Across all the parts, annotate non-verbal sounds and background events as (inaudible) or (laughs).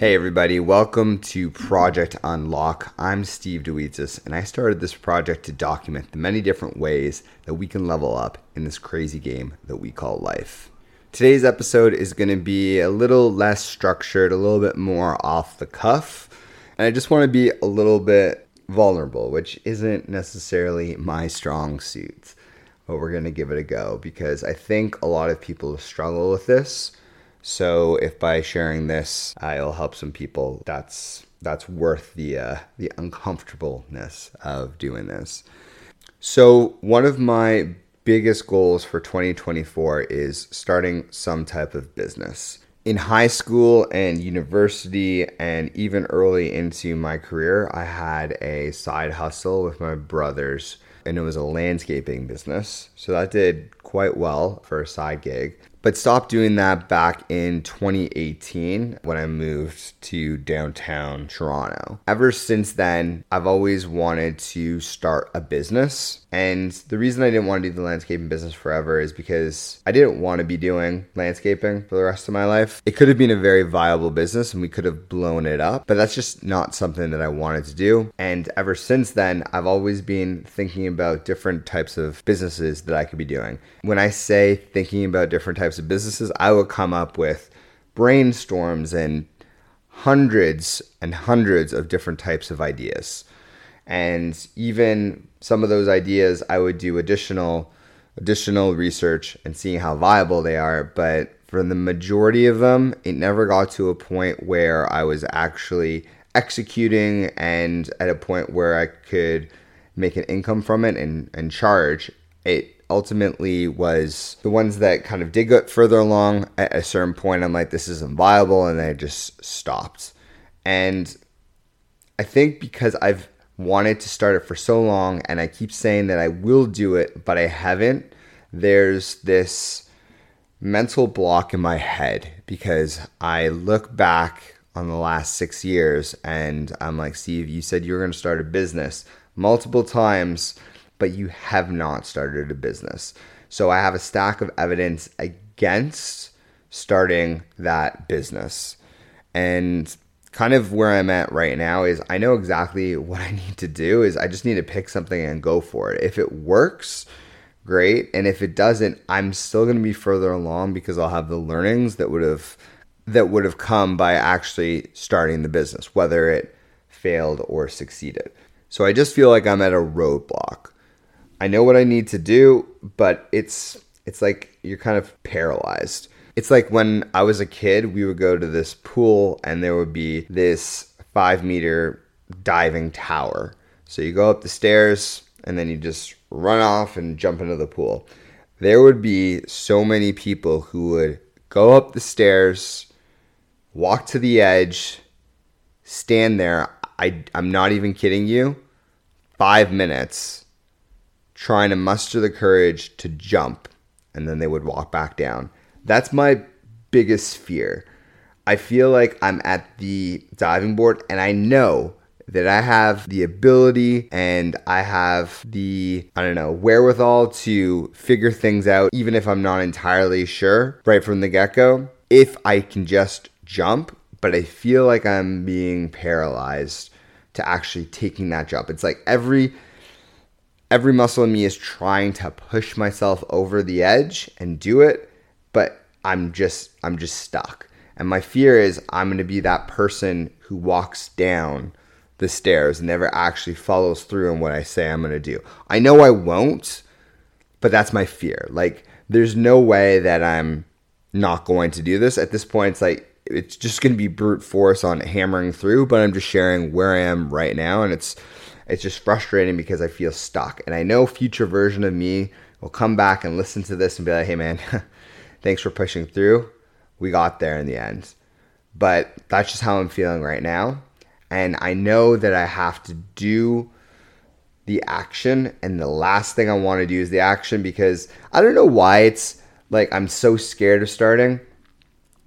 Hey everybody, welcome to Project Unlock. I'm Steve Dewitzis, and I started this project to document the many different ways that we can level up in this crazy game that we call life. Today's episode is going to be a little less structured, a little bit more off the cuff, and I just want to be a little bit vulnerable, which isn't necessarily my strong suit. But we're going to give it a go because I think a lot of people struggle with this so if by sharing this, I'll help some people, that's that's worth the uh, the uncomfortableness of doing this. So one of my biggest goals for 2024 is starting some type of business. In high school and university, and even early into my career, I had a side hustle with my brothers, and it was a landscaping business. So that did quite well for a side gig but stopped doing that back in 2018 when I moved to downtown Toronto. Ever since then, I've always wanted to start a business. And the reason I didn't want to do the landscaping business forever is because I didn't want to be doing landscaping for the rest of my life. It could have been a very viable business and we could have blown it up, but that's just not something that I wanted to do. And ever since then, I've always been thinking about different types of businesses that I could be doing. When I say thinking about different types of businesses, I would come up with brainstorms and hundreds and hundreds of different types of ideas. And even some of those ideas, I would do additional additional research and seeing how viable they are. But for the majority of them, it never got to a point where I was actually executing and at a point where I could make an income from it and, and charge. It ultimately was the ones that kind of did get further along at a certain point. I'm like, this isn't viable, and I just stopped. And I think because I've wanted to start it for so long and I keep saying that I will do it, but I haven't, there's this mental block in my head because I look back on the last six years and I'm like, Steve, you said you were going to start a business multiple times but you have not started a business. So I have a stack of evidence against starting that business. And kind of where I'm at right now is I know exactly what I (laughs) need to do is I just need to pick something and go for it. If it works, great, and if it doesn't, I'm still going to be further along because I'll have the learnings that would have that would have come by actually starting the business, whether it failed or succeeded. So I just feel like I'm at a roadblock. I know what I need to do, but it's it's like you're kind of paralyzed. It's like when I was a kid, we would go to this pool and there would be this five meter diving tower. So you go up the stairs and then you just run off and jump into the pool. There would be so many people who would go up the stairs, walk to the edge, stand there. I, I'm not even kidding you. Five minutes trying to muster the courage to jump and then they would walk back down. That's my biggest fear. I feel like I'm at the diving board and I know that I have the ability and I have the, I don't know, wherewithal to figure things out, even if I'm not entirely sure right from the get go, if I can just jump. But I feel like I'm being paralyzed to actually taking that jump. It's like every every muscle in me is trying to push myself over the edge and do it, but I'm just I'm just stuck. And my fear is I'm going to be that person who walks down the stairs and never actually follows through on what I say I'm going to do. I know I won't, but that's my fear. Like there's no way that I'm not going to do this. At this point it's like it's just going to be brute force on hammering through, but I'm just sharing where I am right now and it's it's just frustrating because I feel stuck. And I know future version of me will come back and listen to this and be like, hey man, (laughs) thanks for pushing through. We got there in the end. But that's just how I'm feeling right now. And I know that I have to do the action. And the last thing I want to do is the action because I don't know why it's like I'm so scared of starting.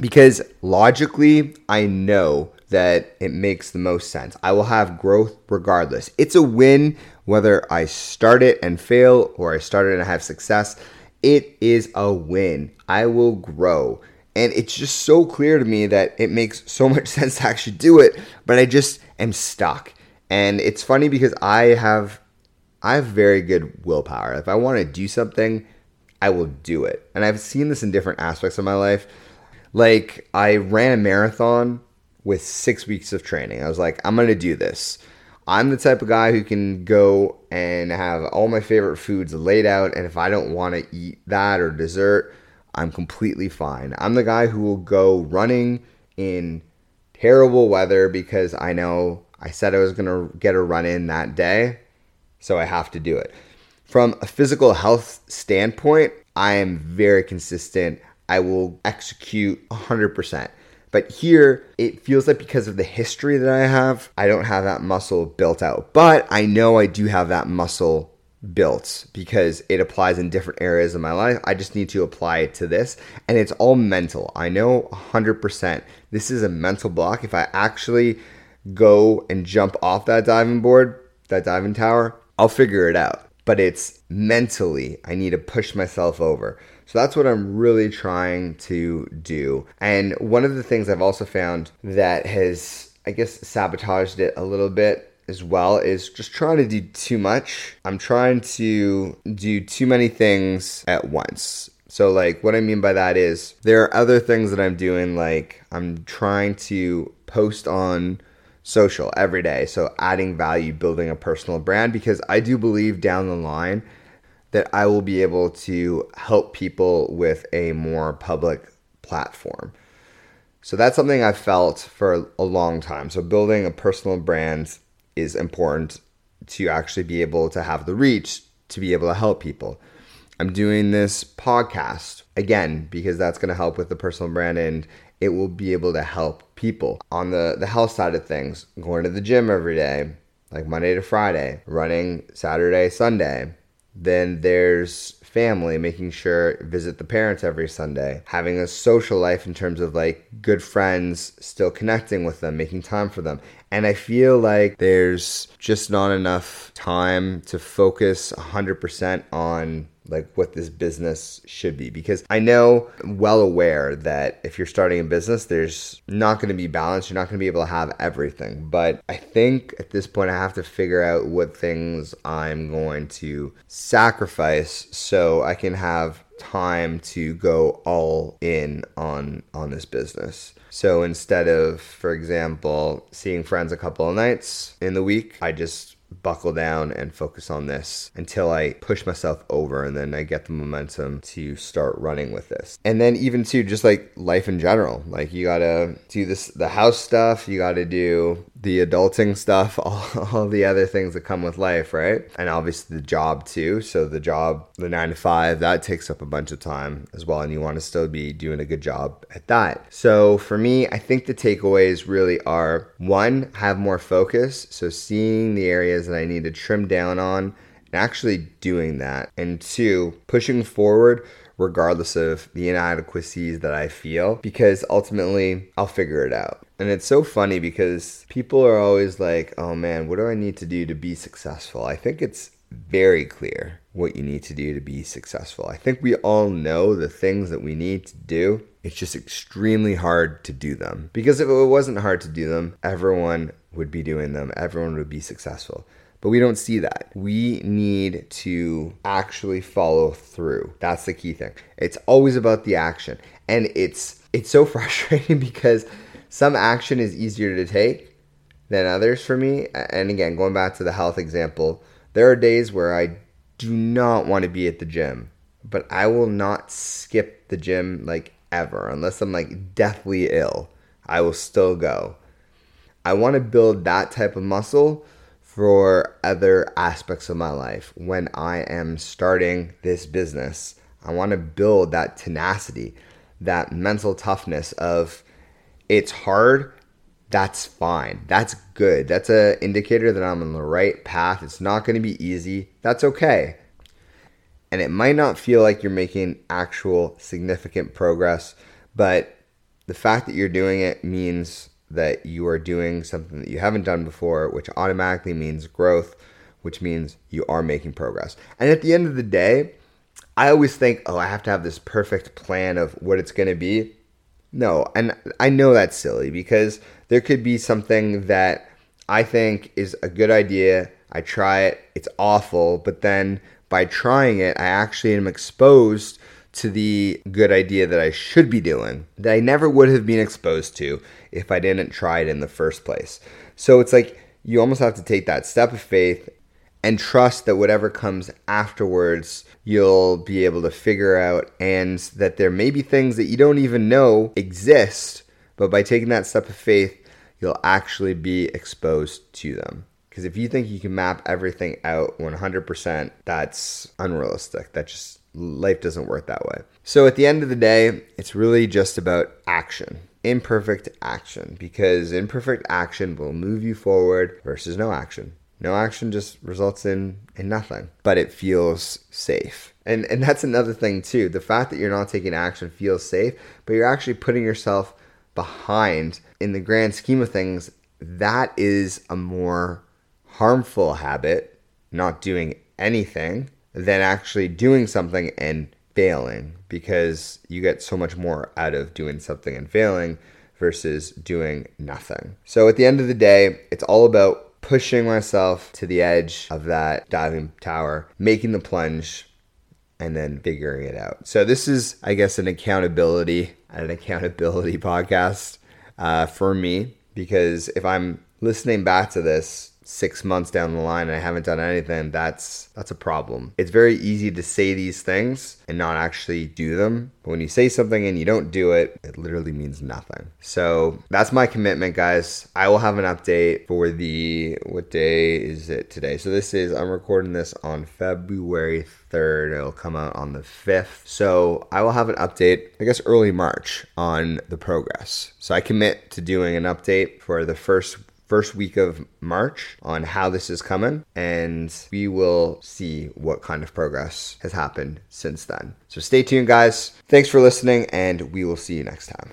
Because logically, I know that it makes the most sense. I will have growth regardless. It's a win whether I start it and fail or I start it and have success. It is a win. I will grow. And it's just so clear to me that it makes so (laughs) much sense to actually do it, but I just am stuck. And it's funny because I have I have very good willpower. If I want to do something, I will do it. And I've seen this in different aspects of my life. Like I ran a marathon with 6 weeks of training. I was like, I'm to do this. I'm the type of guy who can go and have all my favorite foods laid out and if I don't want to eat that or dessert, I'm completely fine. I'm the guy who will go running in terrible weather because I know I said I was going to get a run in that day, so I have to do it. From a physical health standpoint, I am very consistent. I will execute 100%. But here, it feels like because of the history that I have, I don't have that muscle built out. But I know I do have that muscle built because it applies in different areas of my life. I just need to apply it to this. And it's all mental. I know 100% this is a mental block. If I actually go and jump off that diving board, that diving tower, I'll figure it out. But it's mentally, I need to push myself over. So that's what I'm really trying to do. And one of the things I've also found that has, I guess, sabotaged it a little bit as well is just trying to do too much. I'm trying to do too many things at once. So, like, what I mean by that is there are other things that I'm doing, like, I'm trying to post on social every day. So, adding value, building a personal brand, because I do believe down the line that I will be able to help people with a more public platform. So, that's something I've felt for a long time. So, building a personal brand is important to actually be able to have the reach to be able to help people. I'm doing this podcast again because that's going to help with the personal brand and it will be able to help people. On the the health side of things, going to the gym every day, like Monday to Friday, running Saturday, Sunday. Then there's family, making sure visit the parents every Sunday, having a social life in terms of like good friends, still connecting with them, making time for them. And I feel like there's just not enough time to focus 100% on like what this business should be because I know well aware that if you're starting a business there's not going to be balance you're not going to be able to have everything but I think at this point I have to figure out what things I'm going to sacrifice so I can have time to go all in on on this business. So instead of for example seeing friends a couple of nights in the week, I just buckle down and focus on this until I push myself over and then I get the momentum to start running with this. And then even to just like life in general, like you gotta do this the house stuff, you gotta do the adulting stuff, (laughs) all, all the other things that come with life, right? And obviously the job too. So the job, the nine to five, that takes up a bunch of time as well. And you want to still be doing a good job at that. So for me, I think the takeaways really are one, have more focus. So seeing the areas that I need to trim down on actually doing that. And two, pushing forward regardless of the inadequacies that I feel, because ultimately I'll figure it out. And it's so funny because people are always like, oh man, what do I need to do to be successful? I think it's very clear what you need to do to be successful. I think we all know the things that we need to do. It's just extremely hard to do them. Because if it wasn't hard to do them, everyone would be doing them, everyone would be successful. But we don't see that. We need to actually follow through. That's the key thing. It's always about the action. And it's it's so (laughs) frustrating because some action is easier to take than others for me. And again, going back to the health example, there are days where I do not want to be at the gym, but I will not skip the gym like ever unless I'm like deathly ill. I will still go. I want to build that type of muscle for other aspects of my life. When I am starting this business, I want to build that tenacity, that mental toughness of it's hard, that's fine. That's good. That's an indicator that I'm on the right path. It's not going to be easy. That's okay. And it might not feel like you're making actual significant progress, but the fact that you're doing it means that you are doing something that you haven't done before, which automatically means growth, which means you are making progress. And at the end of the day, I always think, oh, I have to have this perfect plan of what it's going to be. No, and I know that's silly because there could be something that I think is a good idea. I try it, it's awful, but then by trying it, I actually am exposed to the good idea that I should be doing that I never would have been exposed to if I didn't try it in the first place. So it's like you almost have to take that step of faith and trust that whatever comes afterwards, you'll be able to figure out, and that there may be things that you don't even know exist, but by taking that step of faith, you'll actually be exposed to them. Because if you think you can map everything out 100%, that's unrealistic. That just, life doesn't work that way. So at the end of the day, it's really just about action imperfect action because imperfect action will move you forward versus no action. No action just results in, in nothing, but it feels safe. And, and that's another thing, too. The fact that you're not taking action feels safe, but you're actually putting yourself behind. In the grand scheme of things, that is a more harmful habit, not doing anything, than actually doing something and failing because you get so much more out of doing something and failing versus doing nothing. So at the end of the day, it's all about pushing myself to the edge of that diving tower, making the plunge, and then figuring it out. So this is, I guess, an accountability, an accountability (laughs) podcast uh, for me because if I'm listening back to this six months down the line and I haven't done anything, that's that's a problem. It's very easy to say these things and not actually do them. But when you say something and you don't do it, it literally means nothing. So that's my commitment, guys. I will have an update for the what day is it today? So this is I'm recording this on February 3rd. It'll come out on the 5th. So I will have an update, I guess early March, on the progress. So I commit to doing an update for the first first week of March on how this is coming, and we will see what kind of progress has happened since then. So stay tuned, guys. Thanks for listening, and we will see you next time.